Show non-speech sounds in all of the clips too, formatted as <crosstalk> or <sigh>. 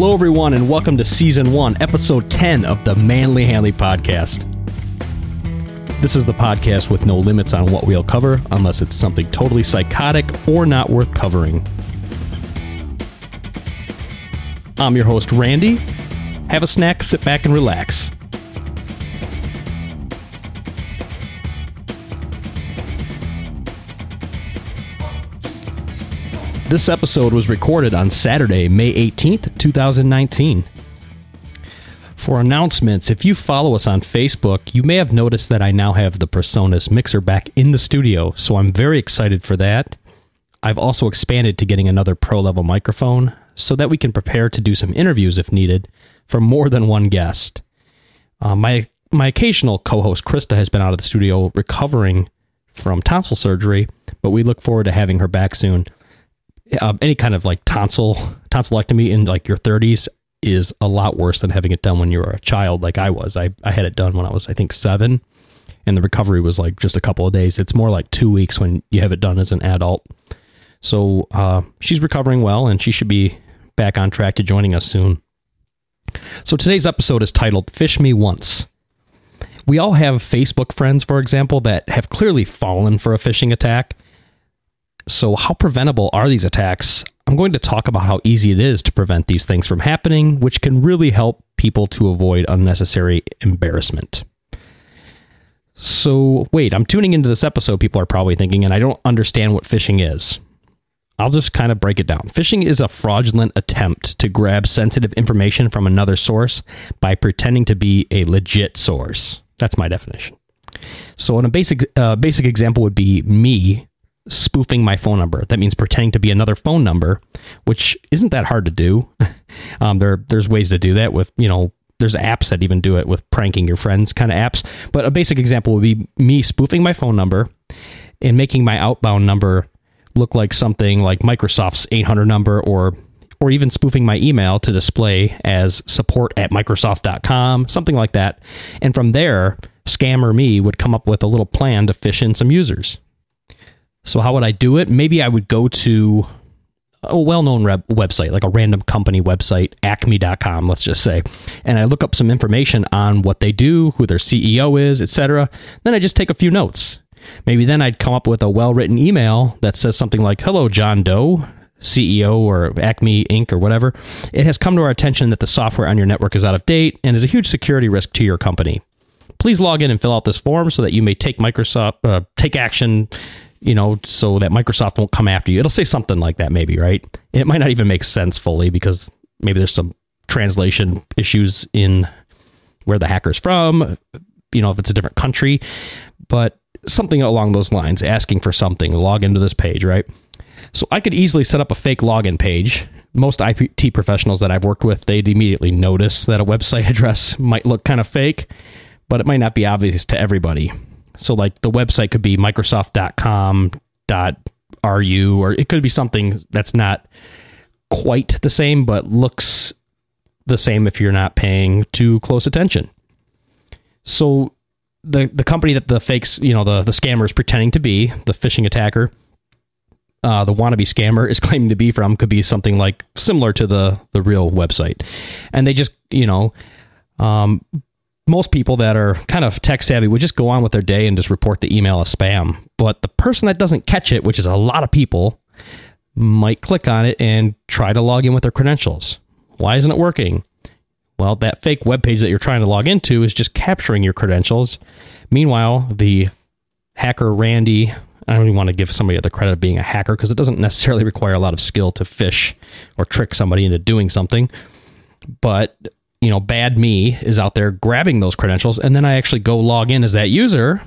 Hello, everyone, and welcome to Season 1, Episode 10 of the Manly Hanley Podcast. This is the podcast with no limits on what we'll cover, unless it's something totally psychotic or not worth covering. I'm your host, Randy. Have a snack, sit back, and relax. This episode was recorded on Saturday, May 18th, 2019. For announcements, if you follow us on Facebook, you may have noticed that I now have the Presonus mixer back in the studio, so I'm very excited for that. I've also expanded to getting another pro level microphone so that we can prepare to do some interviews if needed for more than one guest. Uh, my my occasional co-host Krista has been out of the studio recovering from tonsil surgery, but we look forward to having her back soon um, any kind of like tonsil tonsillectomy in like your 30s is a lot worse than having it done when you were a child like I was. I, I had it done when I was I think 7 and the recovery was like just a couple of days. It's more like 2 weeks when you have it done as an adult. So, uh, she's recovering well and she should be back on track to joining us soon. So today's episode is titled Fish Me Once. We all have Facebook friends, for example, that have clearly fallen for a phishing attack so, how preventable are these attacks? I'm going to talk about how easy it is to prevent these things from happening, which can really help people to avoid unnecessary embarrassment. So, wait, I'm tuning into this episode, people are probably thinking, and I don't understand what phishing is. I'll just kind of break it down. Phishing is a fraudulent attempt to grab sensitive information from another source by pretending to be a legit source. That's my definition. So, in a basic uh, basic example would be me spoofing my phone number. That means pretending to be another phone number, which isn't that hard to do. <laughs> um, there, there's ways to do that with, you know, there's apps that even do it with pranking your friends kind of apps. But a basic example would be me spoofing my phone number and making my outbound number look like something like Microsoft's 800 number or or even spoofing my email to display as support at Microsoft.com, something like that. And from there, scammer me would come up with a little plan to fish in some users. So how would I do it? Maybe I would go to a well-known rep- website, like a random company website, acme.com, let's just say, and I look up some information on what they do, who their CEO is, etc. Then I just take a few notes. Maybe then I'd come up with a well-written email that says something like, "Hello, John Doe." CEO or Acme Inc. or whatever, it has come to our attention that the software on your network is out of date and is a huge security risk to your company. Please log in and fill out this form so that you may take Microsoft uh, take action you know, so that Microsoft won't come after you. It'll say something like that, maybe, right? It might not even make sense fully because maybe there's some translation issues in where the hacker's from, you know, if it's a different country, but something along those lines, asking for something, log into this page, right? So I could easily set up a fake login page. Most IT professionals that I've worked with, they'd immediately notice that a website <laughs> address might look kind of fake, but it might not be obvious to everybody. So like the website could be microsoft.com.ru or it could be something that's not quite the same but looks the same if you're not paying too close attention. So the the company that the fakes, you know, the the scammer is pretending to be, the phishing attacker, uh, the wannabe scammer is <laughs> claiming to be from could be something like similar to the the real website, and they just you know um, most people that are kind of tech savvy would just go on with their day and just report the email as spam. But the person that doesn't catch it, which is a lot of people, might click on it and try to log in with their credentials. Why isn't it working? Well, that fake web page that you're trying to log into is just capturing your credentials. Meanwhile, the hacker Randy, I don't even want to give somebody the credit of being a hacker because it doesn't <laughs> necessarily require a lot of skill to fish or trick somebody into doing something. But you know, bad me is out there grabbing those credentials, and then I actually go log in as that user,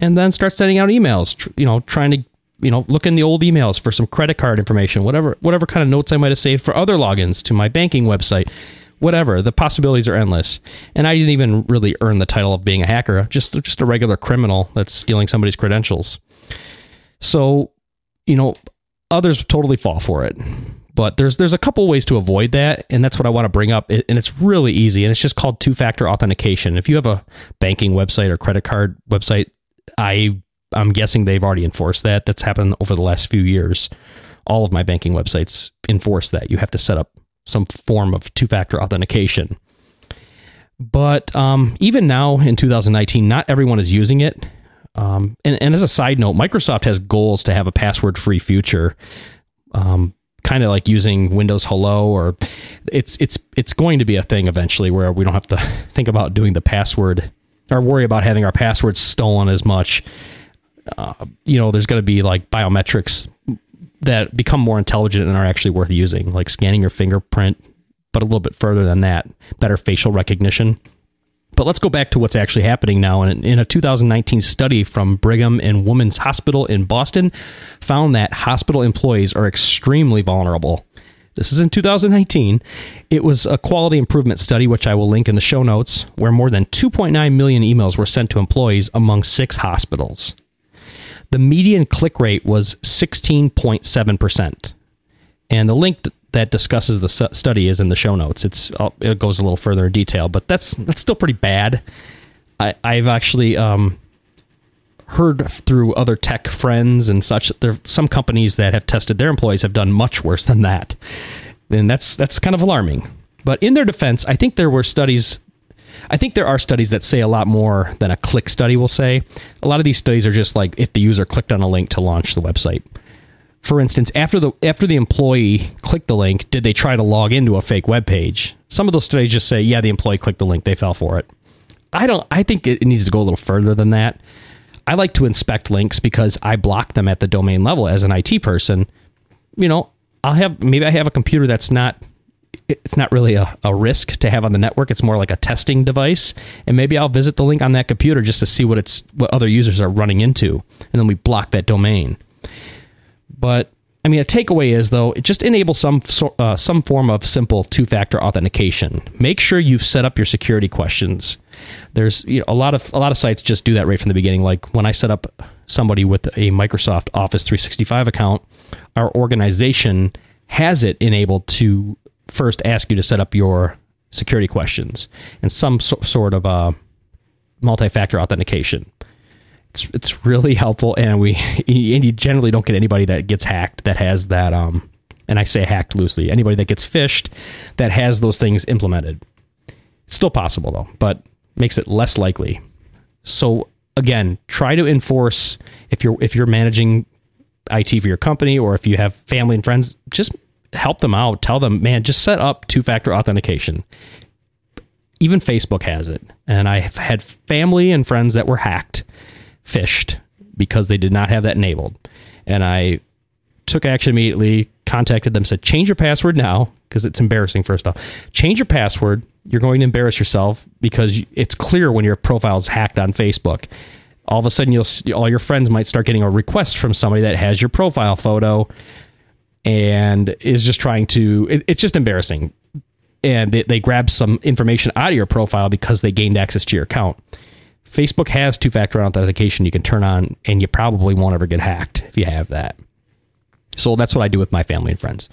and then start sending out emails. Tr- you know, trying to you know look in the old emails for some credit card information, whatever whatever kind of notes I might have saved for other logins to my banking website. Whatever the possibilities are endless, and I didn't even really earn the title of being a hacker. Just just a regular criminal that's stealing somebody's credentials. So, you know, others totally fall for it but there's there's a couple ways to avoid that, and that's what I want to bring up. and it's really easy, and it's just called two factor authentication. If you have a banking website or credit card website, I I'm guessing they've already enforced that. That's happened over the last few years. All of my banking websites enforce that. You have to set up some form of two factor authentication. But um, even now in 2019, not everyone is using it. Um, and, and, as a side note, Microsoft has goals to have a password free future. Um, kind of like using Windows Hello, or it's it's it's going to be a thing eventually where we don't have to <laughs> think about doing the password or worry about having our passwords stolen as much. Uh, you know, there's going to be like biometrics that become more intelligent and are actually worth using, like scanning your fingerprint, but a little bit further than that, better facial recognition. But let's go back to what's actually happening now. And in a 2019 study from Brigham and Women's Hospital in Boston, found that hospital employees are extremely vulnerable. This is in 2019. It was a quality improvement study, which I will link in the show notes, where more than 2.9 million emails were sent to employees among six hospitals. The median click rate was 16.7%. And the link that discusses the study is in the show notes. It's uh, it goes a little further in detail, but that's that's still pretty bad. I, I've actually um, heard through other tech friends and such that there some companies that have tested their employees have done much worse than that, and that's that's kind of alarming. But in their defense, I think there were studies I think there are studies that say a lot more than a click study will say. A lot of these studies are just like if the user clicked on a link to launch the website. For instance, after the after the employee clicked the link, did they try to log into a fake web page? Some of those studies just say, yeah, the employee clicked the link, they fell for it. I don't I think it needs to go a little further than that. I like to inspect links because I block them at the domain level as an IT person. You know, I'll have maybe I have a computer that's not it's not really a, a risk to have on the network. It's more like a testing device. And maybe I'll visit the link on that computer just to see what it's what other users are running into. And then we block that domain. But I mean, a takeaway is though, it just enables some uh, some form of simple two-factor authentication. Make sure you've set up your security questions. There's you know, a lot of a lot of sites just do that right from the beginning. Like when I set up somebody with a Microsoft Office 365 account, our organization has it enabled to first ask you to set up your security questions and some so, sort of uh, multi-factor authentication. It's it's really helpful, and we <laughs> and you generally don't get anybody that gets hacked that has that. Um, and I say hacked loosely. Anybody that gets phished that has those things implemented. It's still possible though, but makes it less likely. So again, try to enforce if you're if you're managing IT for your company or if you have family and friends, just help them out. Tell them, man, just set up two factor authentication. Even Facebook has it. And I have had family and friends that were hacked, phished, because they did not have that enabled. And I took action immediately, contacted them, said, change your password now, because it's embarrassing, first off. Change your password. You're going to embarrass yourself because it's clear when your profile is hacked on Facebook. All of a sudden, you'll all your friends might start getting a request from somebody that has your profile photo and is just trying to it, it's just embarrassing and they, they grab some information out of your profile because they gained access to your account facebook has two-factor authentication you can turn on and you probably won't ever get hacked if you have that so that's what i do with my family and friends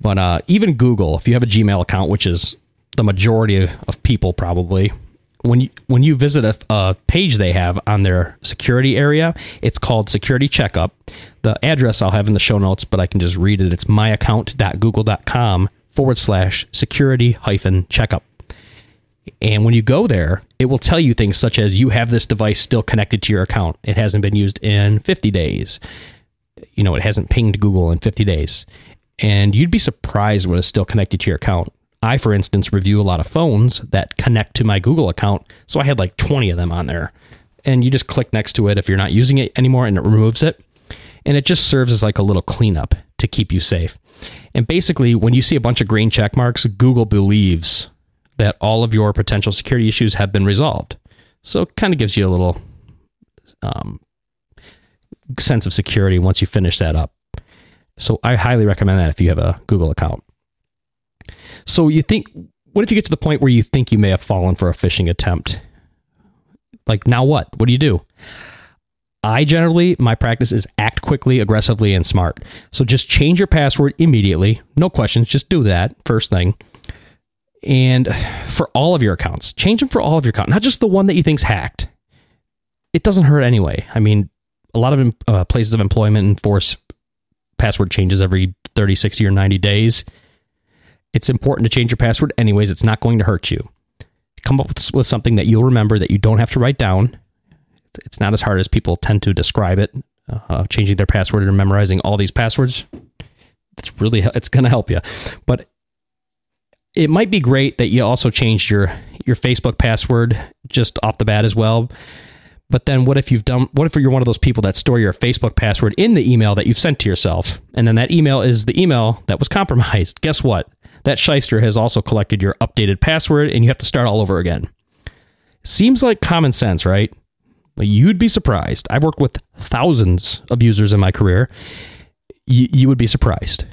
but uh, even google if you have a gmail account which is the majority of people probably when you when you visit a, a, page they have on their security area, it's called Security Checkup. The address I'll have in the show notes, but I can just read it. It's myaccount.google.com forward slash security hyphen checkup. And when you go there, it will tell you things such as you have this device still connected to your account. It hasn't been used in 50 days. You know, it hasn't pinged Google in 50 days. And you'd be surprised when it's still connected to your account. I, for instance, review a lot of phones that connect to my Google account. So I had like 20 of them on there. And you just click next to it if you're not using it anymore and it removes it. And it just serves as like a little cleanup to keep you safe. And basically, when you see a bunch of green check marks, Google believes that all of your potential security issues have been resolved. So it kind of gives you a little um, sense of security once you finish that up. So I highly recommend that if you have a Google account. So you think, what if you get to the point where you think you may have fallen for a phishing attempt? Like, now what? What do you do? I generally, my practice is act quickly, aggressively, and smart. So just change your password immediately. No questions. Just do that first thing. And for all of your accounts, change them for all of your accounts, not just the one that you think's hacked. It doesn't hurt anyway. I mean, a lot of uh, places of employment enforce password changes every 30, 60, or 90 days It's important to change your password anyways. It's not going to hurt you. Come up with, with something that you'll remember that you don't have to write down. It's not as hard as people tend to describe it. Uh, changing their password and memorizing all these passwords. It's really it's going to help you. But it might be great that you also changed your your Facebook password just off the bat as well. But then what if you've done what if you're one of those people that store your Facebook password in the email that you've sent to yourself and then that email is the email that was compromised. <laughs> Guess what? That shyster has also collected your updated password and you have to start all over again. Seems like common sense, right? You'd be surprised. I've worked with thousands of users in my career. You, you would be surprised.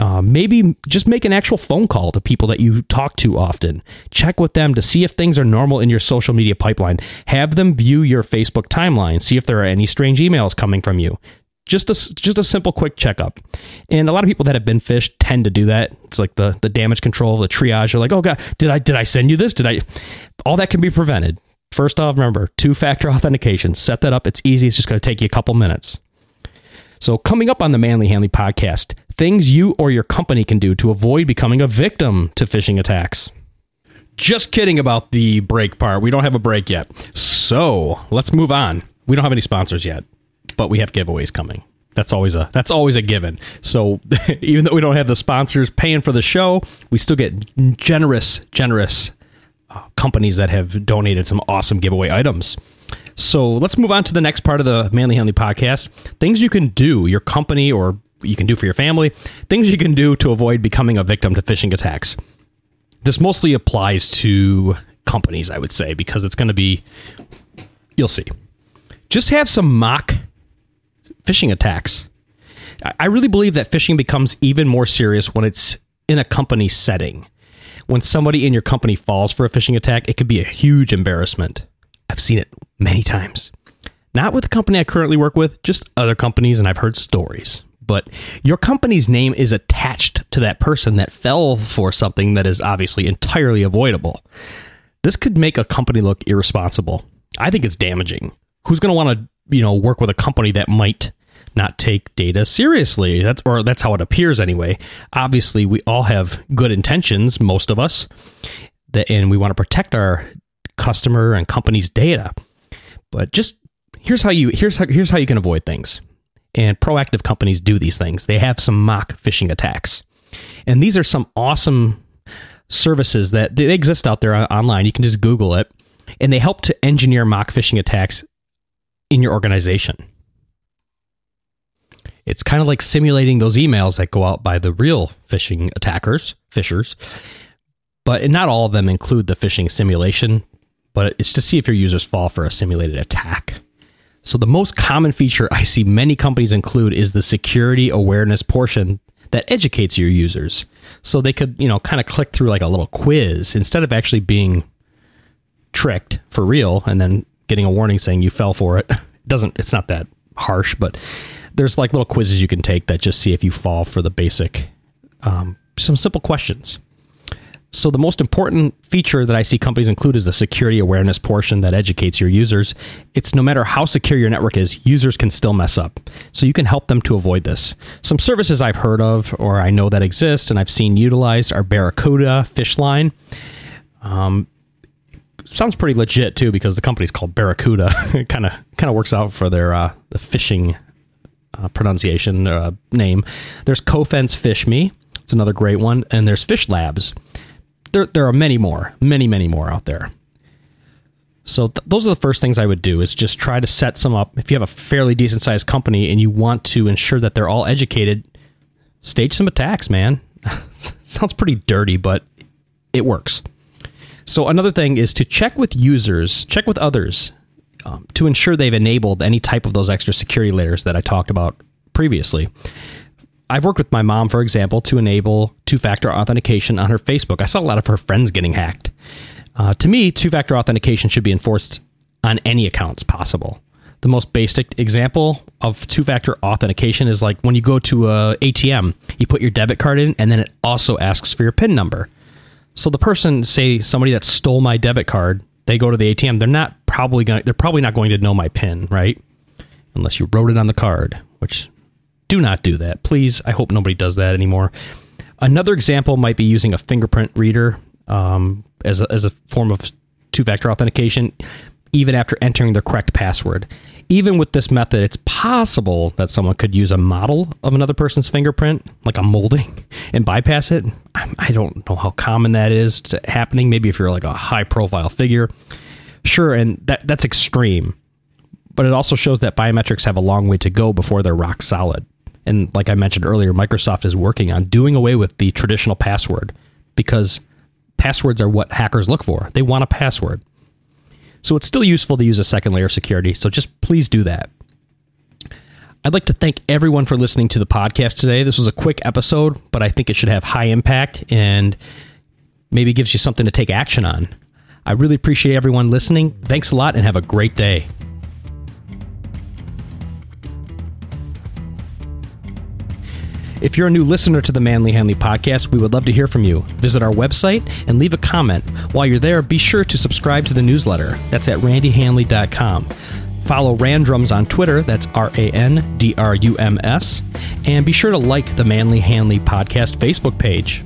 Uh, maybe just make an actual phone call to people that you talk to often. Check with them to see if things are normal in your social media pipeline. Have them view your Facebook timeline, see if there are any strange emails coming from you. Just a just a simple quick checkup. And a lot of people that have been phished tend to do that. It's like the the damage control, the triage. You're like, oh god, did I did I send you this? Did I? All that can be prevented. First off, remember two factor <laughs> authentication. Set that up. It's easy. It's just going to take you a couple minutes. So, coming up on the Manly Hanley podcast, things you or your company can do to avoid becoming a victim to phishing attacks. Just kidding about the break part. We don't have a break yet. So, let's move on. We don't have any sponsors yet, but we have giveaways coming. That's always a that's always a given. So, <laughs> even though we don't have the sponsors paying for the show, we still get generous generous uh, companies that have donated some awesome giveaway items. So let's move on to the next part of the Manly Hanley podcast. Things you can do, your company or you can do for your family, things you can do to avoid becoming a victim to phishing attacks. This mostly applies to companies, I would say, because it's going to be, you'll see. Just have some mock phishing attacks. I really believe that phishing becomes even more serious when it's in a company setting. When somebody in your company falls for a phishing attack, it could be a huge embarrassment. I've seen it many times. Not with the company I currently work with, just other companies, and I've heard stories. But your company's name is attached to that person that fell for something that is obviously entirely avoidable. This could make a company look irresponsible. I think it's damaging. Who's going to want to, you know, work with a company that might not take data seriously? That's or that's how it appears anyway. Obviously, we all have good intentions, most of us, that and we want to protect our customer and company's data. But just here's how you here's how, here's how you can avoid things. And proactive companies do these things. They have some mock phishing attacks. And these are some awesome services that they exist out there online. You can just Google it, and they help to engineer mock phishing attacks in your organization. It's kind of like simulating those emails that go out by the real phishing attackers, fishers. But not all of them include the phishing simulation but it's to see if your users fall for a simulated attack. So, the most common feature I see many companies include is the security awareness portion that educates your users. So they could, you know, kind of click through like a little quiz instead of actually being tricked for real and then getting a warning saying you fell for it. <laughs> it doesn't it's not that harsh, but there's like little quizzes you can take that just see if you fall for the basic um, some simple questions. So, the most important feature that I see companies include is the security awareness portion that educates your users. It's no matter how secure your network is, users can still mess up. So, you can help them to avoid this. Some services I've heard of or I know that exist and I've seen utilized are Barracuda, PhishLine. Um, sounds pretty legit too because the company's called Barracuda. <laughs> it kind of kind of works out for their uh, the fishing uh, pronunciation uh, name. There's Cofense PhishMe. It's another great one, and there's PhishLabs there there are many more, many many more out there. So th- those are the first things I would do is just try to set some up. If you have a fairly decent sized company and you want to ensure that they're all educated, stage some attacks, man. <laughs> Sounds pretty dirty, but it works. So another thing is to check with users, check with others um, to ensure they've enabled any type of those extra security layers that I talked about previously. I've worked with my mom, for example, to enable two factor authentication on her Facebook. I saw a lot of her friends getting hacked. Uh, to me, two factor authentication should be enforced on any accounts possible. The most basic example of two factor authentication is like when you go to a ATM, you put your debit card in, and then it also asks for your PIN number. So the person, say somebody that stole my debit card, they go to the ATM. They're not probably going. They're probably not going to know my PIN, right? Unless you wrote it on the card, which do not do that. Please, I hope nobody does that anymore. Another example might be using a fingerprint reader um, as, a, as a form of two factor authentication, even after entering the correct password. Even with this method, it's possible that someone could use a model of another person's fingerprint, like a molding, <laughs> and bypass it. I don't know how common that is happening. Maybe if you're like a high profile figure. Sure, and that, that's extreme. But it also shows that biometrics have a long way to go before they're rock solid. And like I mentioned earlier, Microsoft is working on doing away with the traditional password because passwords are what hackers look for. They want a password. So it's still useful to use a second layer of security. So just please do that. I'd like to thank everyone for listening to the podcast today. This was a quick episode, but I think it should have high impact and maybe gives you something to take action on. I really appreciate everyone listening. Thanks a lot and have a great day. If you're a new listener to the Manly Hanley podcast, we would love to hear from you. Visit our website and leave a comment. While you're there, be sure to subscribe to the newsletter. That's at randyhanley.com. Follow Randrums on Twitter, that's R A N D R U M S, and be sure to like the Manly Hanley podcast Facebook page.